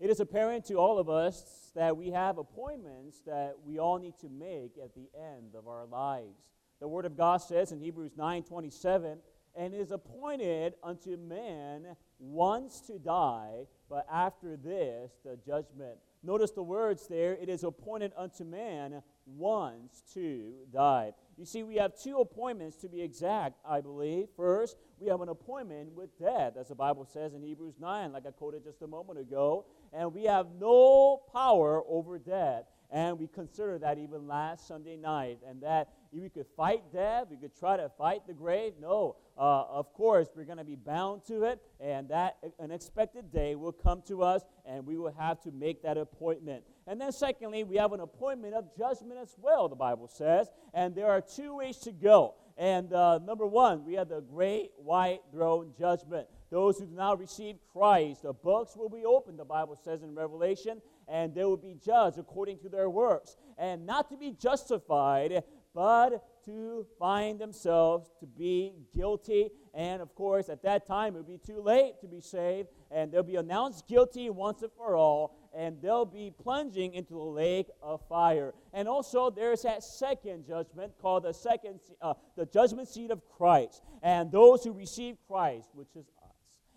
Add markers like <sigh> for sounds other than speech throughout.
It is apparent to all of us that we have appointments that we all need to make at the end of our lives. The Word of God says in Hebrews 9 27, and it is appointed unto man once to die, but after this, the judgment. Notice the words there it is appointed unto man once to die. You see, we have two appointments to be exact, I believe. First, we have an appointment with death, as the Bible says in Hebrews 9, like I quoted just a moment ago. And we have no power over death. And we considered that even last Sunday night, and that we could fight death, we could try to fight the grave. No, uh, of course, we're going to be bound to it, and that unexpected day will come to us, and we will have to make that appointment. And then, secondly, we have an appointment of judgment as well, the Bible says, and there are two ways to go. And uh, number one, we have the great white throne judgment. Those who do not receive Christ, the books will be opened, the Bible says in Revelation, and they will be judged according to their works. And not to be justified, but to find themselves to be guilty. And of course, at that time, it would be too late to be saved, and they'll be announced guilty once and for all, and they'll be plunging into the lake of fire. And also, there's that second judgment called the second, uh, the judgment seat of Christ. And those who receive Christ, which is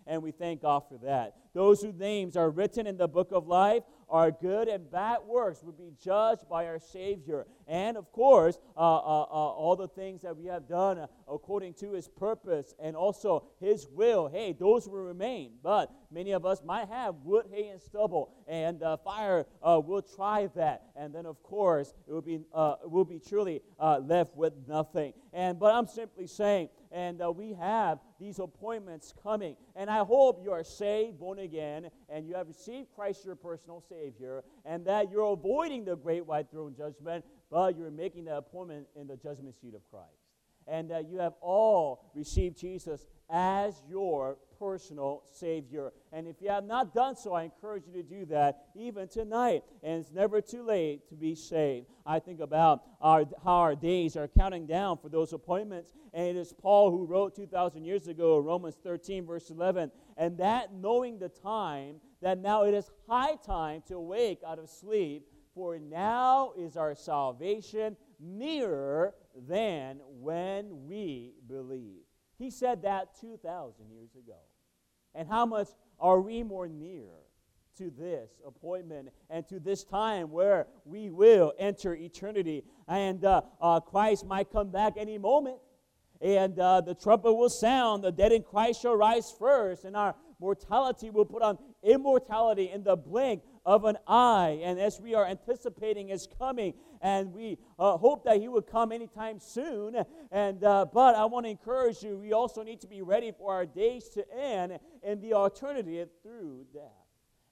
and we thank God for that. Those whose names are written in the book of life, our good and bad works will be judged by our Savior. And of course, uh, uh, uh, all the things that we have done according to His purpose and also His will, hey, those will remain. But many of us might have wood, hay, and stubble, and uh, fire uh, will try that. And then, of course, it will be, uh, will be truly left with nothing. And But I'm simply saying, and uh, we have these appointments coming. And I hope you are saved, born again, and you have received Christ your personal Savior, and that you're avoiding the great white throne judgment, but you're making the appointment in the judgment seat of Christ. And that you have all received Jesus as your personal Savior. And if you have not done so, I encourage you to do that even tonight. And it's never too late to be saved. I think about our, how our days are counting down for those appointments. And it is Paul who wrote 2,000 years ago, Romans 13, verse 11. And that knowing the time, that now it is high time to awake out of sleep, for now is our salvation nearer than when we believe. He said that 2,000 years ago. And how much are we more near to this appointment and to this time where we will enter eternity? And uh, uh, Christ might come back any moment. And uh, the trumpet will sound, the dead in Christ shall rise first, and our mortality will put on immortality in the blink of an eye. And as we are anticipating his coming, and we uh, hope that he would come anytime soon. And uh, but I want to encourage you. We also need to be ready for our days to end and the alternative through death.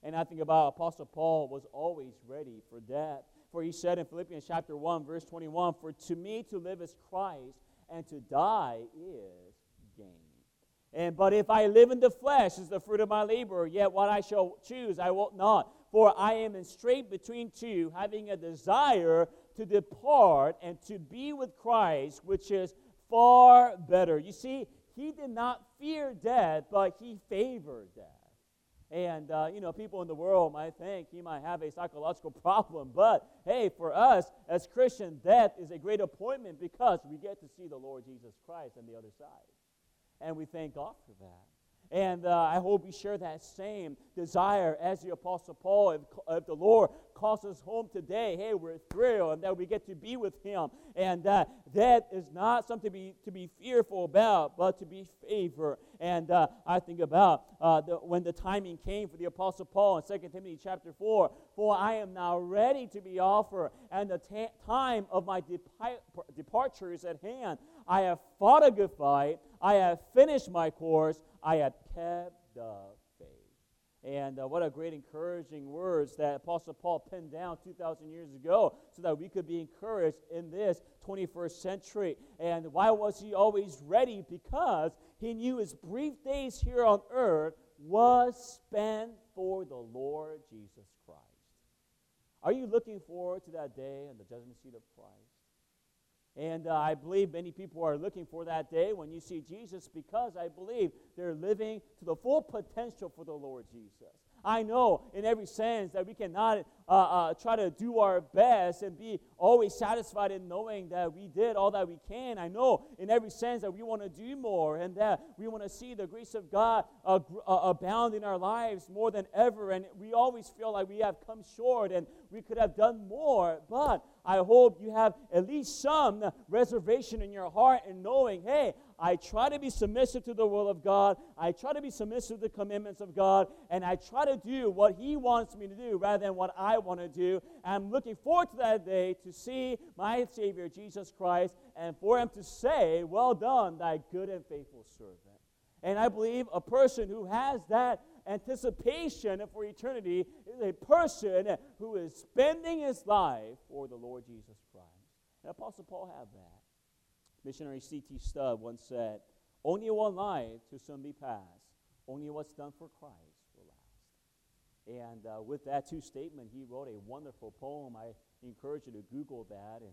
And I think about Apostle Paul was always ready for death. For he said in Philippians chapter 1, verse 21, For to me to live is Christ, and to die is gain. And but if I live in the flesh is the fruit of my labor, yet what I shall choose I will not. For I am in strait between two, having a desire to depart and to be with Christ, which is far better. You see, he did not fear death, but he favored death. And, uh, you know, people in the world might think he might have a psychological <laughs> problem. But, hey, for us as Christians, death is a great appointment because we get to see the Lord Jesus Christ on the other side. And we thank God for that. And uh, I hope we share that same desire as the Apostle Paul. If, if, the Lord calls us home today, hey, we're thrilled and that we get to be with Him. And uh, that is not something to be, to be fearful about, but to be favored. And uh, I think about uh, the, when the timing came for the Apostle Paul in 2 Timothy chapter 4 For I am now ready to be offered, and the ta- time of my departure is at hand. I have fought a good fight. I have finished my course. I have kept the faith. And uh, what a great encouraging words that Apostle Paul penned down 2,000 years ago so that we could be encouraged in this 21st century. And why was he always ready? Because he knew his brief days here on earth was spent for the Lord Jesus Christ. Are you looking forward to that day and the judgment seat of Christ? And uh, I believe many people are looking for that day when you see Jesus because I believe they're living to the full potential for the Lord Jesus. I know in every sense that we cannot uh, uh, try to do our best and be always satisfied in knowing that we did all that we can. I know in every sense that we want to do more and that we want to see the grace of God uh, uh, abound in our lives more than ever. And we always feel like we have come short and we could have done more. But I hope you have at least some reservation in your heart and knowing, hey, I try to be submissive to the will of God. I try to be submissive to the commandments of God. And I try to do what He wants me to do rather than what I want to do. I'm looking forward to that day to see my Savior, Jesus Christ, and for Him to say, Well done, thy good and faithful servant. And I believe a person who has that anticipation for eternity is a person who is spending his life for the Lord Jesus Christ. And Apostle Paul had that. Missionary C.T. Studd once said, Only one life to soon be passed. Only what's done for Christ. And uh, with that two statement, he wrote a wonderful poem. I encourage you to Google that and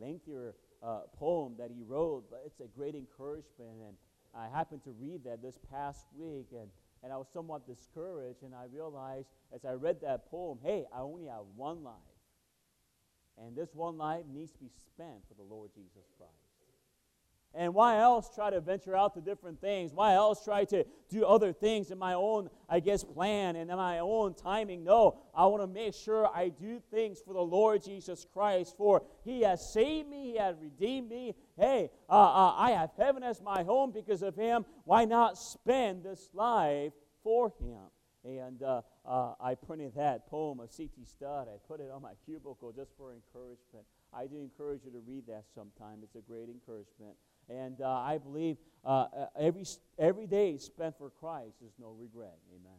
lengthier uh, poem that he wrote, but it's a great encouragement. And I happened to read that this past week, and, and I was somewhat discouraged. And I realized as I read that poem, hey, I only have one life. And this one life needs to be spent for the Lord Jesus Christ. And why else try to venture out to different things? Why else try to do other things in my own, I guess, plan and in my own timing? No, I want to make sure I do things for the Lord Jesus Christ, for He has saved me, He has redeemed me. Hey, uh, uh, I have heaven as my home because of Him. Why not spend this life for Him? And uh, uh I printed that poem of C.T. Studd. I put it on my cubicle just for encouragement. I do encourage you to read that sometime. It's a great encouragement. And uh, I believe uh, uh, every, every day spent for Christ is no regret. Amen.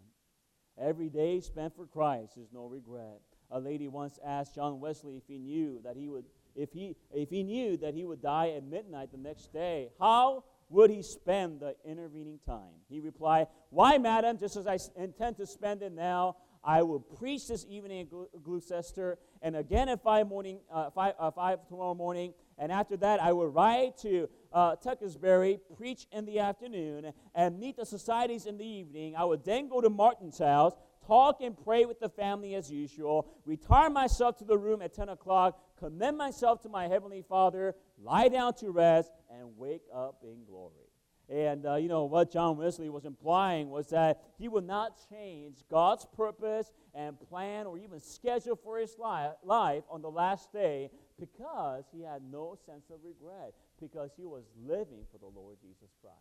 Every day spent for Christ is no regret. A lady once asked John Wesley if he knew that he would, if he, if he knew that he would die at midnight the next day, how would he spend the intervening time? He replied, Why, madam, just as I intend to spend it now, I will preach this evening at Gloucester, and again at five morning, uh, five, uh, five tomorrow morning, and after that I would ride to uh, Tewkesbury, preach in the afternoon, and meet the societies in the evening. I would then go to Martin's house, talk and pray with the family as usual, retire myself to the room at 10 o'clock, commend myself to my Heavenly Father, lie down to rest, and wake up in glory. And, uh, you know, what John Wesley was implying was that he would not change God's purpose and plan or even schedule for his li- life on the last day because he had no sense of regret, because he was living for the Lord Jesus Christ.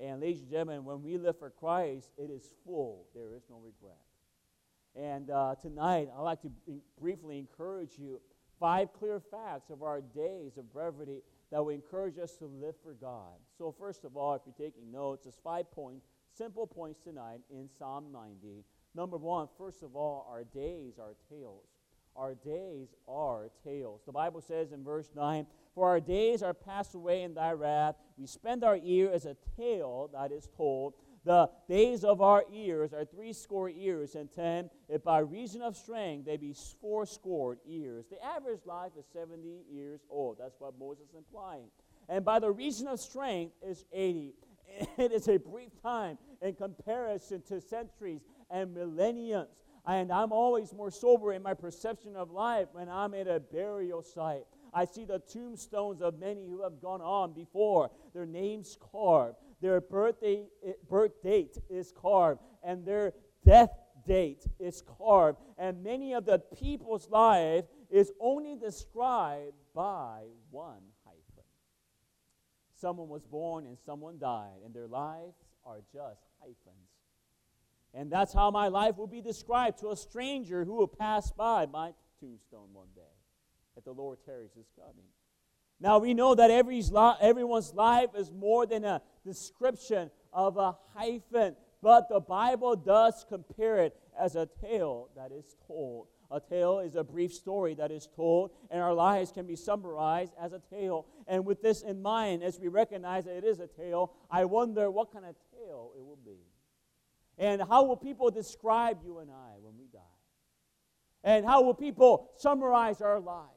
And, ladies and gentlemen, when we live for Christ, it is full, there is no regret. And uh, tonight, I'd like to briefly encourage you five clear facts of our days of brevity that will encourage us to live for God. So, first of all, if you're taking notes, it's five points, simple points tonight in Psalm 90. Number one, first of all, our days are tales. Our days are tales. The Bible says in verse 9, For our days are passed away in thy wrath. We spend our year as a tale that is told. The days of our years are threescore years and ten, if by reason of strength they be fourscore years. The average life is 70 years old. That's what Moses is implying. And by the reason of strength is 80. <laughs> It is a brief time in comparison to centuries and millenniums. And I'm always more sober in my perception of life when I'm at a burial site. I see the tombstones of many who have gone on before, their names carved, their birthday, eh, birth date is carved, and their death date is carved. And many of the people's life is only described by one hyphen. Someone was born and someone died, and their lives are just hyphens. And that's how my life will be described to a stranger who will pass by my tombstone one day if the Lord tarries his coming. Now we know that every, everyone's life is more than a description of a hyphen, but the Bible does compare it as a tale that is told. A tale is a brief story that is told, and our lives can be summarized as a tale. And with this in mind, as we recognize that it is a tale, I wonder what kind of tale it will be. And how will people describe you and I when we die? And how will people summarize our lives?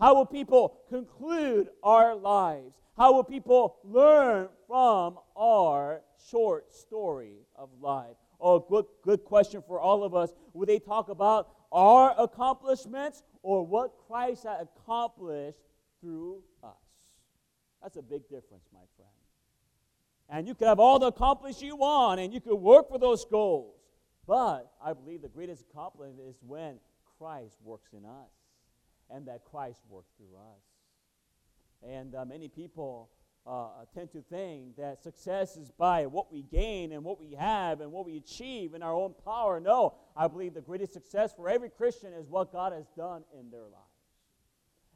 How will people conclude our lives? How will people learn from our short story of life? a good, good question for all of us. Would they talk about our accomplishments or what Christ had accomplished through us? That's a big difference, my friend. And you could have all the accomplishments you want, and you could work for those goals. But I believe the greatest accomplishment is when Christ works in us and that Christ works through us. And uh, many people uh, tend to think that success is by what we gain and what we have and what we achieve in our own power. No, I believe the greatest success for every Christian is what God has done in their lives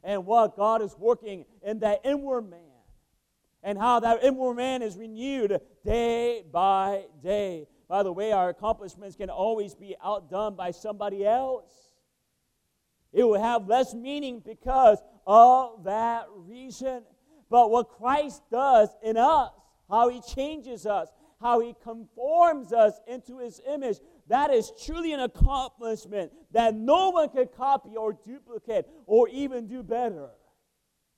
and what God is working in that inward man and how that inward man is renewed day by day. By the way, our accomplishments can always be outdone by somebody else. It will have less meaning because of that reason. But what Christ does in us, how he changes us, how he conforms us into his image, that is truly an accomplishment that no one can copy or duplicate or even do better.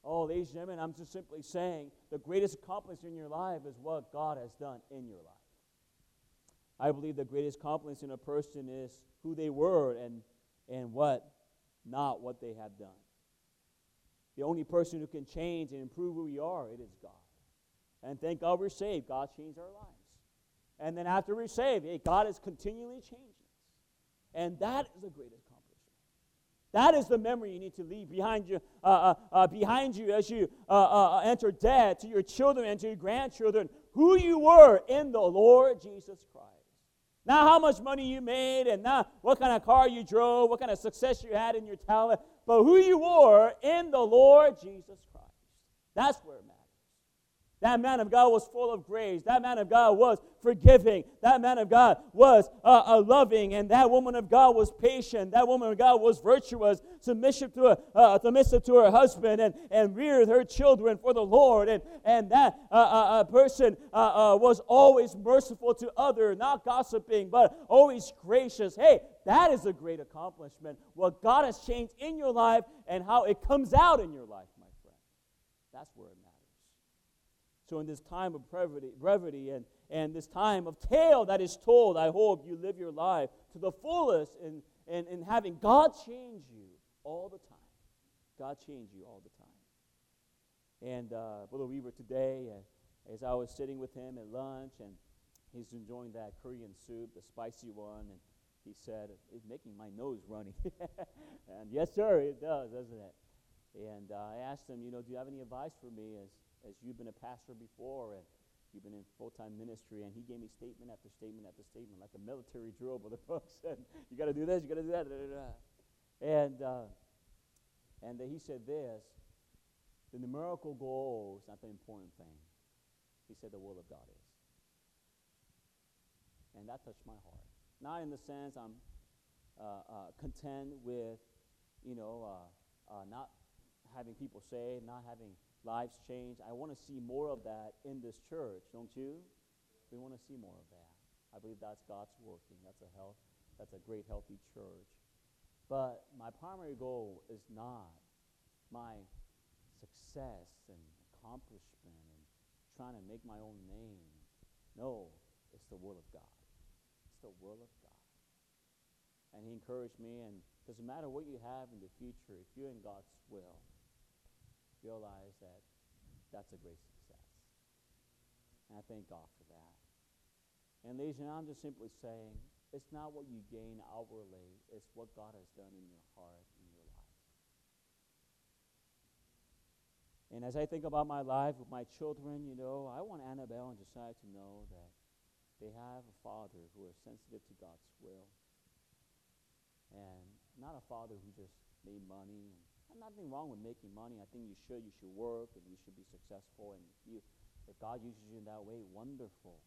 Oh, ladies and gentlemen, I'm just simply saying the greatest accomplishment in your life is what God has done in your life. I believe the greatest accomplishment in a person is who they were and, and what, not what they have done. The only person who can change and improve who we are, it is God. And thank God we're saved. God changed our lives. And then after we're saved, hey, God is continually changing us. And that is the greatest accomplishment. that is the memory you need to leave behind you, uh, uh, uh, behind you as you uh, uh, enter death to your children and to your grandchildren, who you were in the Lord Jesus Christ. Not how much money you made and not what kind of car you drove, what kind of success you had in your talent, but who you were in the Lord Jesus Christ. That's where it matters. That man of God was full of grace. That man of God was forgiving. That man of God was uh, uh, loving. And that woman of God was patient. That woman of God was virtuous, submissive to, her, uh, submissive to her husband, and, and reared her children for the Lord. And, and that uh, uh, uh, person was always merciful to others, not gossiping, but always gracious. Hey, that is a great accomplishment. What God has changed in your life and how it comes out in your life, my friend. That's where it matters. So, in this time of brevity, brevity and, and this time of tale that is told, I hope you live your life to the fullest in, in, in having God change you all the time. God change you all the time. And uh, Brother Weaver today, uh, as I was sitting with him at lunch, and he's enjoying that Korean soup, the spicy one, and he said, It's making my nose runny. <laughs> and yes, sir, it does, doesn't it? And uh, I asked him, you know, do you have any advice for me as as you've been a pastor before and you've been in full-time ministry and he gave me statement after statement after statement like a military drill brother brooks <laughs> said you got to do this you got to do that da, da, da. and uh, and he said this the numerical goal is not the important thing. He said the will of god is. And that touched my heart. Not in the sense i'm uh, uh, content with you know uh, uh, not having people say not having lives change. I want to see more of that in this church, don't you? We want to see more of that. I believe that's God's working. That's a health. That's a great, healthy church. But my primary goal is not my success and accomplishment and trying to make my own name. No, it's the will of God. It's the will of God. And he encouraged me, and doesn't matter what you have in the future, if you're in God's will, realize that that's a great success. And I thank God for that. And ladies and I'm just simply saying, it's not what you gain outwardly, it's what God has done in your heart, in your life. And as I think about my life with my children, you know, I want Annabelle and Josiah to know that they have a father who is sensitive to God's will. And not a father who just made money and nothing wrong with making money. I think you should. You should work and you should be successful. And you, if God uses you in that way, wonderful.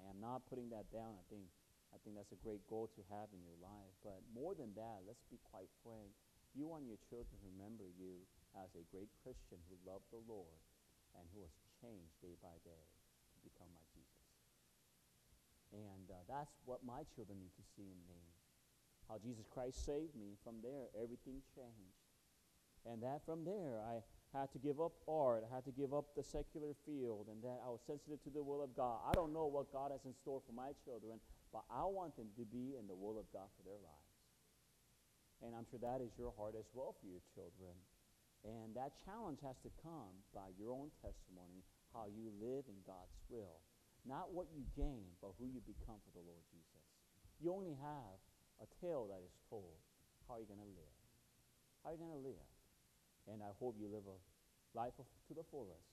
I am not putting that down. I think, I think that's a great goal to have in your life. But more than that, let's be quite frank. You want your children to remember you as a great Christian who loved the Lord and who was changed day by day to become like Jesus. And uh, that's what my children need to see in me. How Jesus Christ saved me. From there, everything changed. And that from there, I had to give up art. I had to give up the secular field, and that I was sensitive to the will of God. I don't know what God has in store for my children, but I want them to be in the will of God for their lives. And I'm sure that is your heart as well for your children. And that challenge has to come by your own testimony, how you live in God's will. Not what you gain, but who you become for the Lord Jesus. You only have a tale that is told. How are you going to live? How are you going to live? And I hope you live a life of, to the fullest,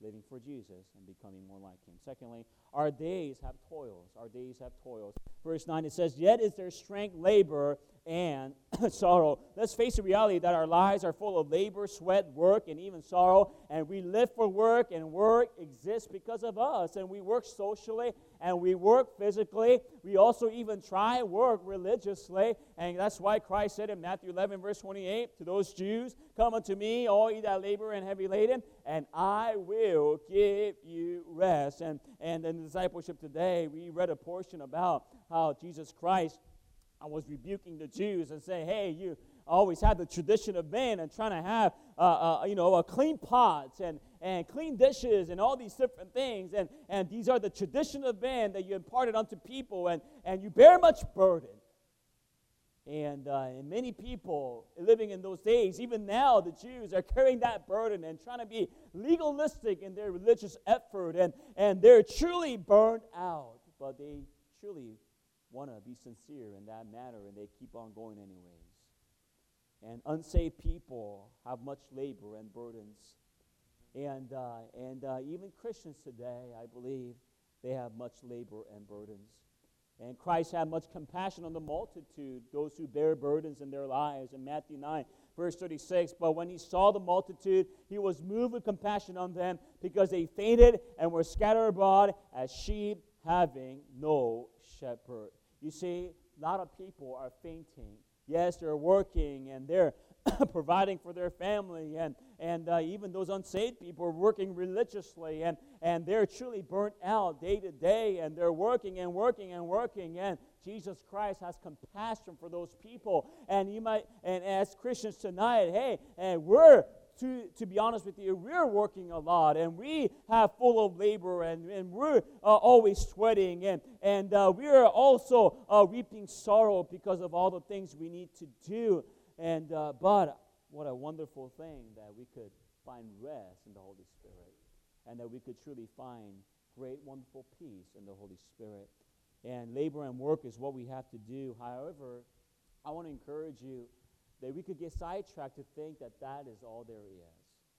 living for Jesus and becoming more like Him. Secondly, our days have toils. Our days have toils. Verse 9 it says, Yet is there strength, labor, and <coughs> sorrow. Let's face the reality that our lives are full of labor, sweat, work, and even sorrow. And we live for work, and work exists because of us. And we work socially, and we work physically. We also even try work religiously. And that's why Christ said in Matthew 11, verse 28, to those Jews, Come unto me, all ye that labor and heavy laden, and I will give you rest. And, and in discipleship today, we read a portion about how Jesus Christ I was rebuking the Jews and saying, hey, you always had the tradition of men and trying to have, uh, uh, you know, a clean pots and, and clean dishes and all these different things. And, and these are the tradition of men that you imparted unto people, and, and you bear much burden. And, uh, and many people living in those days, even now, the Jews are carrying that burden and trying to be legalistic in their religious effort, and, and they're truly burned out, but they truly want to be sincere in that matter and they keep on going anyways. And unsaved people have much labor and burdens. And, uh, and uh, even Christians today, I believe, they have much labor and burdens. And Christ had much compassion on the multitude, those who bear burdens in their lives. In Matthew 9, verse 36, but when he saw the multitude, he was moved with compassion on them because they fainted and were scattered abroad as sheep having no shepherd. You see, a lot of people are fainting. Yes, they're working and they're <coughs> providing for their family, and, and uh, even those unsaved people are working religiously, and, and they're truly burnt out day to day, and they're working and working and working. And Jesus Christ has compassion for those people. And you might, and as Christians tonight, hey, and we're to, to be honest with you, we're working a lot and we have full of labor and, and we're uh, always sweating and, and uh, we're also uh, reaping sorrow because of all the things we need to do. And, uh, but what a wonderful thing that we could find rest in the Holy Spirit and that we could truly find great, wonderful peace in the Holy Spirit. And labor and work is what we have to do. However, I want to encourage you that we could get sidetracked to think that that is all there is.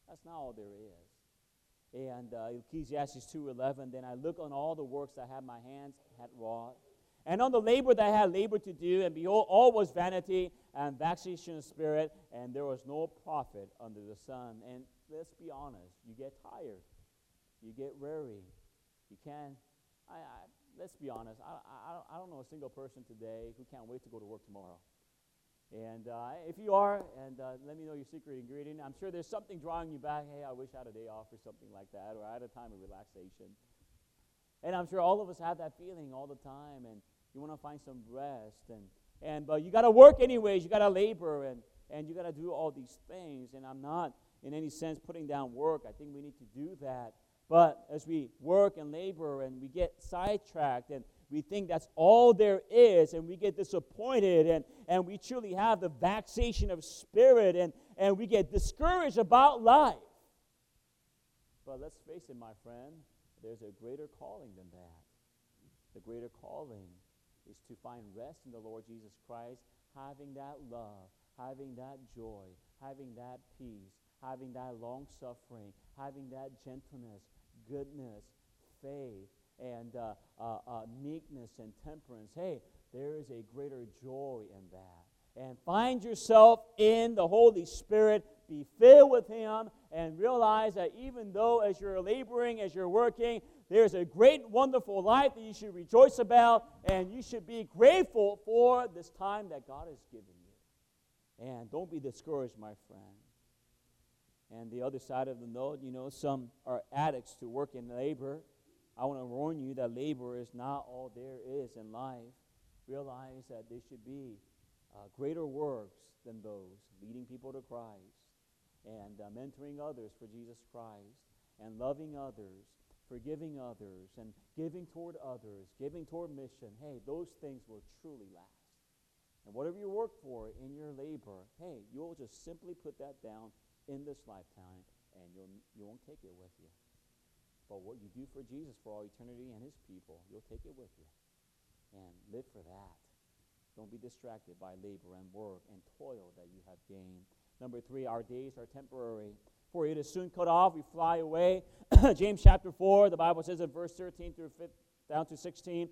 That's not all there is. And uh, Ecclesiastes 2.11, then I look on all the works that had my hands had wrought, and on the labor that I had labored to do, and behold, all was vanity and vexation of spirit, and there was no profit under the sun. And let's be honest, you get tired, you get weary, you can. I, I, let's be honest, I, I, I don't know a single person today who can't wait to go to work tomorrow. And uh, if you are, and uh, let me know your secret ingredient. I'm sure there's something drawing you back. Hey, I wish I had a day off or something like that, or I had a time of relaxation. And I'm sure all of us have that feeling all the time, and you want to find some rest. And, and but you got to work anyways. You got to labor, and, and you got to do all these things. And I'm not, in any sense, putting down work. I think we need to do that. But as we work and labor and we get sidetracked and we think that's all there is and we get disappointed and, and we truly have the vexation of spirit and, and we get discouraged about life. But let's face it, my friend, there's a greater calling than that. The greater calling is to find rest in the Lord Jesus Christ, having that love, having that joy, having that peace, having that long suffering, having that gentleness, goodness, faith, and uh, uh, uh, meekness and temperance. Hey, there is a greater joy in that. And find yourself in the Holy Spirit. Be filled with Him and realize that even though as you're laboring, as you're working, there's a great, wonderful life that you should rejoice about, and you should be grateful for this time that God has given you. And don't be discouraged, my friend. And the other side of the note, you know, some are addicts to work and labor. I want to warn you that labor is not all there is in life. Realize that there should be uh, greater works than those, leading people to Christ and uh, mentoring others for Jesus Christ and loving others forgiving others, and giving toward others, giving toward mission, hey, those things will truly last. And whatever you work for in your labor, hey, you'll just simply put that down in this lifetime and you'll, you won't take it with you. But what you do for Jesus for all eternity and his people, you'll take it with you. And live for that. Don't be distracted by labor and work and toil that you have gained. Number three, our days are temporary. For it is soon cut off, we fly away. <clears throat> James chapter 4, the Bible says in verse 13 through 15, down to 16,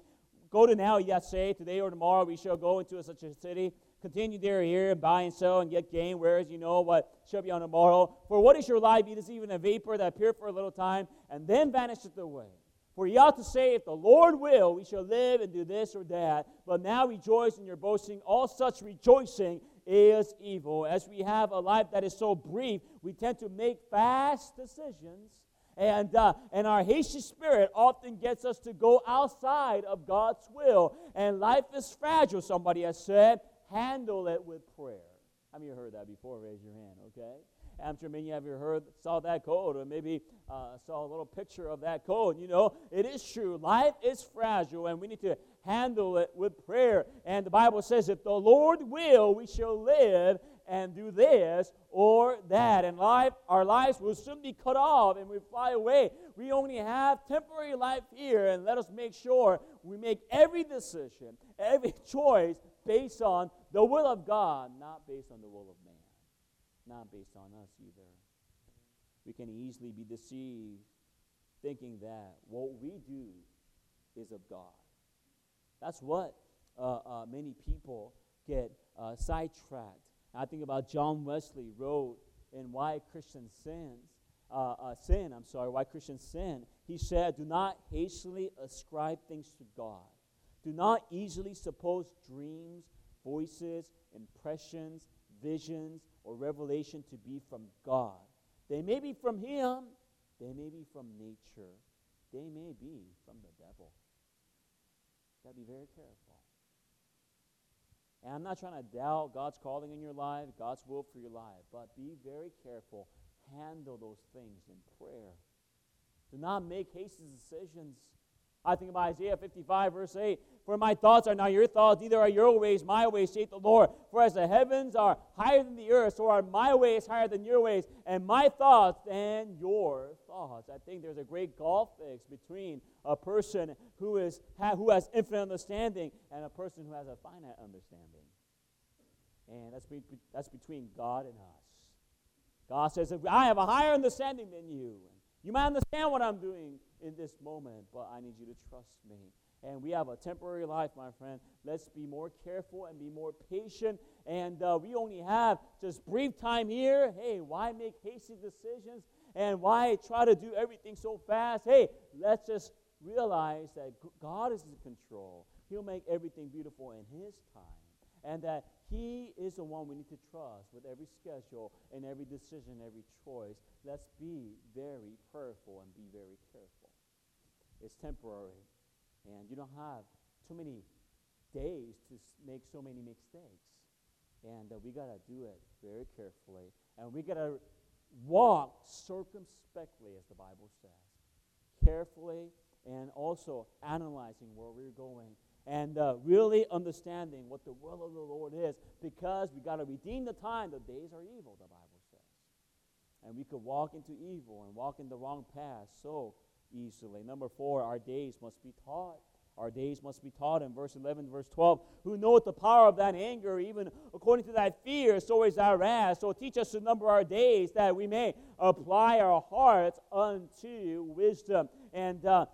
Go to now, yet say, today or tomorrow we shall go into such a city. Continue there here and buy and sell and get gain, whereas you know what shall be on tomorrow. For what is your life? It is even a vapor that appears for a little time and then vanisheth away. For ye ought to say, If the Lord will, we shall live and do this or that. But now rejoice in your boasting. All such rejoicing is evil. As we have a life that is so brief, we tend to make fast decisions and, uh, and our hasty spirit often gets us to go outside of God's will. And life is fragile, somebody has said. Handle it with prayer. How many of you heard that before? Raise your hand, okay? I'm sure many of you heard, saw that code, or maybe uh, saw a little picture of that code. You know, it is true. Life is fragile, and we need to handle it with prayer. And the Bible says, if the Lord will, we shall live and do this or that. And life, our lives will soon be cut off and we fly away. We only have temporary life here, and let us make sure we make every decision, every <laughs> choice based on the will of God, not based on the will of man, not based on us either. We can easily be deceived thinking that what we do is of God. That's what uh, uh, many people get uh, sidetracked I think about John Wesley wrote in Why Christians Sins, uh, uh, Sin, I'm sorry, Why Christians Sin. He said, Do not hastily ascribe things to God. Do not easily suppose dreams, voices, impressions, visions, or revelation to be from God. They may be from Him, they may be from nature, they may be from the devil. Got to be very careful. And I'm not trying to doubt God's calling in your life, God's will for your life, but be very careful. Handle those things in prayer. Do not make hasty decisions. I think of Isaiah 55, verse 8. For my thoughts are not your thoughts, neither are your ways my ways, saith the Lord. For as the heavens are higher than the earth, so are my ways higher than your ways, and my thoughts than your thoughts. I think there's a great gulf fix between a person who, is, who has infinite understanding and a person who has a finite understanding. And that's, be, that's between God and us. God says, I have a higher understanding than you. You might understand what I'm doing in this moment, but I need you to trust me. And we have a temporary life, my friend. Let's be more careful and be more patient. And uh, we only have just brief time here. Hey, why make hasty decisions? And why try to do everything so fast? Hey, let's just realize that God is in control. He'll make everything beautiful in His time. And that He is the one we need to trust with every schedule and every decision, every choice. Let's be very prayerful and be very careful. It's temporary. And you don't have too many days to make so many mistakes. And uh, we got to do it very carefully. And we got to walk circumspectly, as the Bible says, carefully and also analyzing where we're going and uh, really understanding what the will of the Lord is because we got to redeem the time. The days are evil, the Bible says. And we could walk into evil and walk in the wrong path so easily. Number four, our days must be taught. Our days must be taught in verse 11, verse 12. Who knoweth the power of that anger, even according to that fear, so is our wrath. So teach us to number our days that we may apply our hearts unto wisdom. And uh,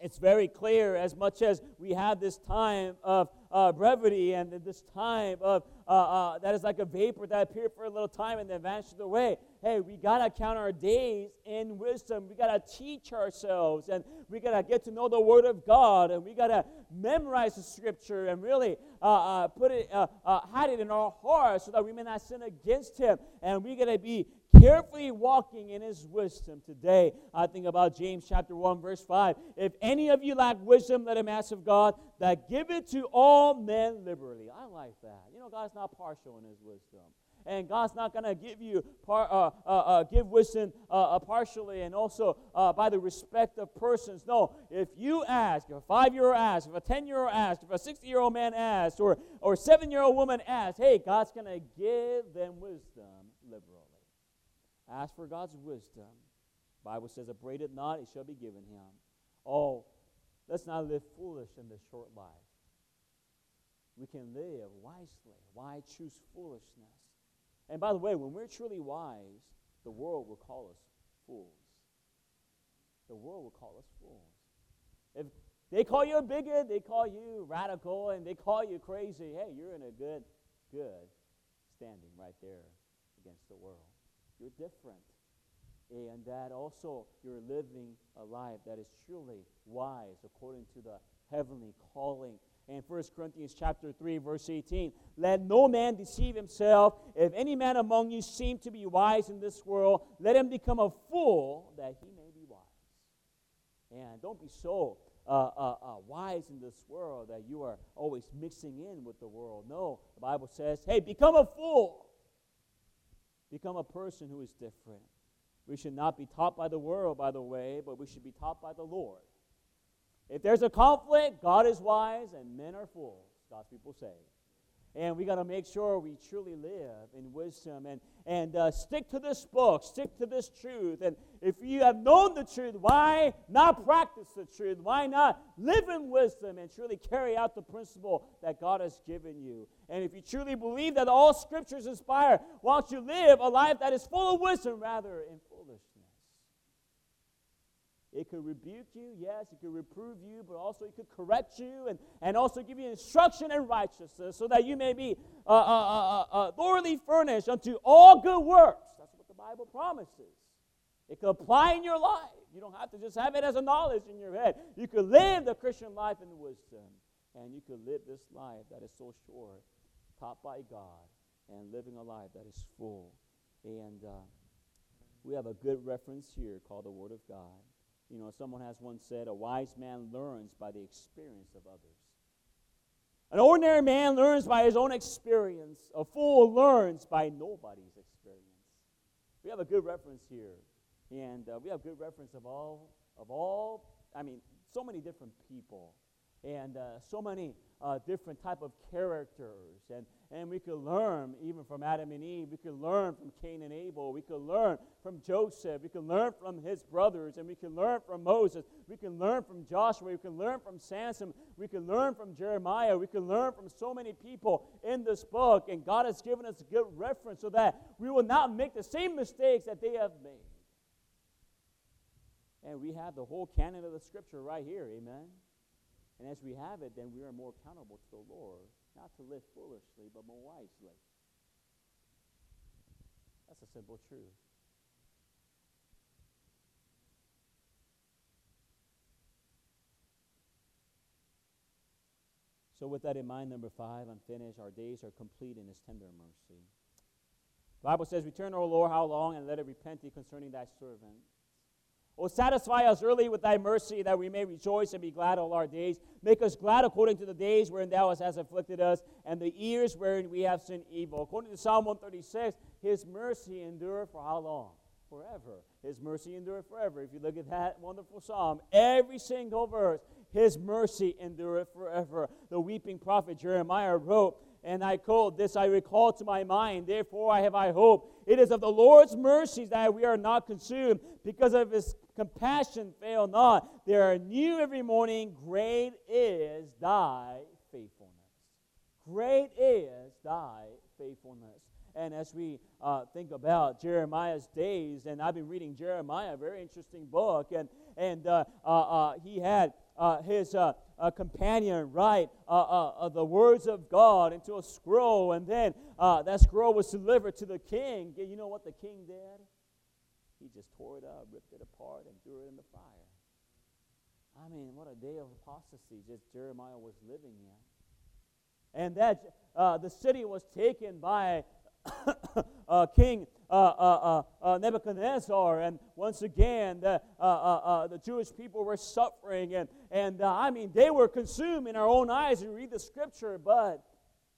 it's very clear as much as we have this time of uh, brevity and this time of uh, uh, that is like a vapor that appeared for a little time and then vanishes away. Hey, we got to count our days in wisdom. We got to teach ourselves and we got to get to know the Word of God and we got to memorize the Scripture and really uh, uh, put it, uh, hide it in our hearts so that we may not sin against Him. And we got to be carefully walking in his wisdom today. I think about James chapter 1, verse 5. If any of you lack wisdom, let him ask of God that give it to all men liberally. I like that. You know, God's not partial in his wisdom. and God's not going to give you par, uh, uh, uh, give wisdom uh, uh, partially and also uh, by the respect of persons. No, if you ask, if a five-year-old asks, if a ten-year-old asks, if a sixty-year-old man asks, or or seven-year-old woman asks, hey, God's going to give them wisdom. Ask for God's wisdom. Bible says, "Upbraid it not; it shall be given him." Oh, let's not live foolish in this short life we can live wisely. Why choose foolishness? And by the way, when we're truly wise, the world will call us fools. The world will call us fools. If they call you a bigot, they call you radical, and they call you crazy, hey, you're in a good, good standing right there against the world. You're different. And that also you're living a life that is truly wise according to the heavenly calling. And 1 Corinthians chapter 3 verse 18 let no man deceive himself. If any man among you seem to be wise in this world let him become a fool that he may be wise. And don't be so uh, uh, uh, wise in this world that you are always mixing in with the world. No the bible says hey become a fool become a person who is different we should not be taught by the world by the way but we should be taught by the lord if there's a conflict, God is wise and men are fools, God's people say. And we got to make sure we truly live in wisdom and, and uh, stick to this book, stick to this truth. And if you have known the truth, why not practice the truth? Why not live in wisdom and truly carry out the principle that God has given you? And if you truly believe that all scriptures inspire, why don't you live a life that is full of wisdom rather in it could rebuke you, yes, it could reprove you, but also it could correct you and, and also give you instruction in righteousness so that you may be uh, uh, uh, uh, thoroughly furnished unto all good works. That's what the Bible promises. It could apply in your life. You don't have to just have it as a knowledge in your head. You could live the Christian life in wisdom, and you could live this life that is so short, taught by God, and living a life that is full. And uh, we have a good reference here called the Word of God. You know, someone has once said, a wise man learns by the experience of others. An ordinary man learns by his own experience. A fool learns by nobody's experience. We have a good reference here. And uh, we have good reference of all, of all, I mean, so many different people and uh, so many uh, different type of characters. And, and we could learn even from adam and eve. We could learn from cain and abel. We could learn from joseph. We could learn from his brothers and we can learn from moses. We can learn from joshua. We can learn from samson. We can learn from jeremiah. We can learn from so many people in this book and god has given us a good reference so that we will not make the same mistakes that they have made. And we have the whole canon of the scripture right here. Amen and as we have it, then we are more accountable to the Lord, not to live foolishly, but more wisely. That's a simple truth. So, with that in mind, number five, I'm finished. Our days are complete in His tender mercy. The Bible says, Return, O Lord, how long, and let it repent thee concerning thy servant. O satisfy us early with thy mercy, that we may rejoice and be glad all our days. Make us glad according to the days wherein thou hast afflicted us, and the years wherein we have sinned evil. According to Psalm 136, his mercy endureth for how long? Forever. His mercy endureth forever. If you look at that wonderful psalm, every single verse, his mercy endureth forever. The weeping prophet Jeremiah wrote, and I quote, This I recall to my mind, therefore I have I hope. It is of the Lord's mercies that we are not consumed, because of his compassion fail not. They are new every morning. Great is thy faithfulness. Great is thy faithfulness. And as we uh, think about Jeremiah's days, and I've been reading Jeremiah, a very interesting book, and, and uh, uh, uh he had uh, his uh, companion write the words of God into a scroll, and then that scroll was delivered to the king. You know what the king did? Just tore it up, ripped it apart, and threw it in the fire. I mean, what a day of apostasy just Jeremiah was living in. And that uh, the city was taken by <coughs> uh, King uh, uh, uh, Nebuchadnezzar, and once again, the, the Jewish people were suffering, and, and I mean, they were consumed in our own eyes. We read the scripture, but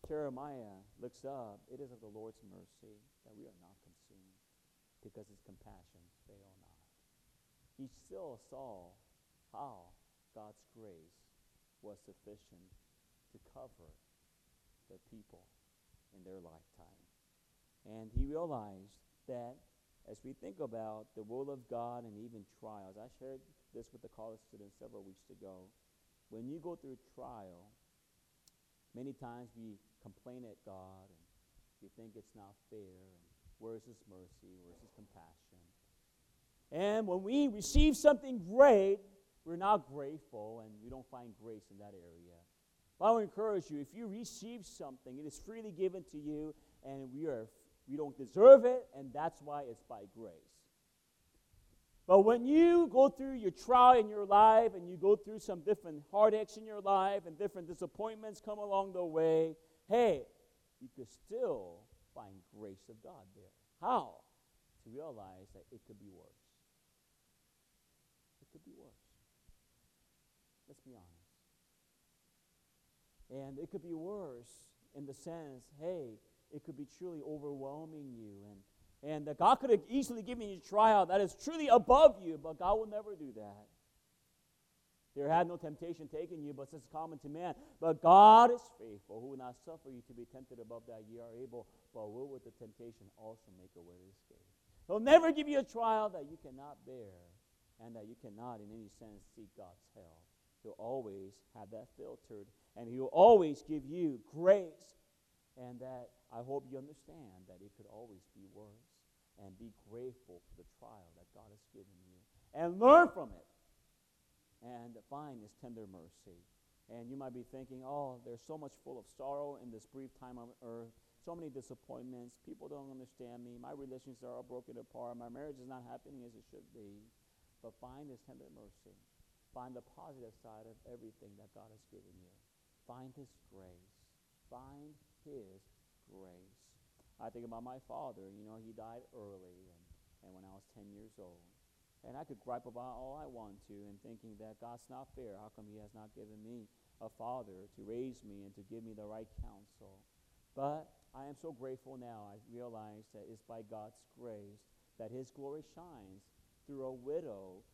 Jeremiah looks up, it is of the Lord's mercy that we are not consumed, because his not. He still saw how God's grace was sufficient to cover the people in their lifetime. And he realized that as we think about the will of God and even trials, I shared this with the college students several weeks ago. When you go through trial, many times we complain at God and we think it's not fair and where's his mercy, where's his compassion. And when we receive something great, we're not grateful and we don't find grace in that area. But I will encourage you if you receive something, it is freely given to you, and we, are, we don't deserve it, and that's why it's by grace. But when you go through your trial in your life and you go through some different heartaches in your life and different disappointments come along the way, hey, you could still find grace of God there. How? To realize that it could be worse. Be worse. Let's be honest. And it could be worse in the sense, hey, it could be truly overwhelming you. And, and that God could have easily given you a trial that is truly above you, but God will never do that. There had no temptation taken you, but such common to man. But God is faithful, who will not suffer you to be tempted above that ye are able, but will with the temptation also make a way to escape. He'll never give you a trial that you cannot bear, and that you cannot, in any sense, seek God's help. He'll always have that filtered, and He will always give you grace. And that I hope you understand that it could always be worse. And be grateful for the trial that God has given you. And learn from it. And find His tender mercy. And you might be thinking, oh, there's so much full of sorrow in this brief time on earth, so many disappointments. People don't understand me. My relationships are all broken apart. My marriage is not happening as it should be. But find His tender mercy. Find the positive side of everything that God has given you. Find His grace. Find His grace. I think about my father. You know, he died early, and, and when I was 10 years old. And I could gripe about all I want to, and thinking that God's not fair. How come He has not given me a father to raise me and to give me the right counsel? But I am so grateful now. I realize that it's by God's grace that His glory shines through a widow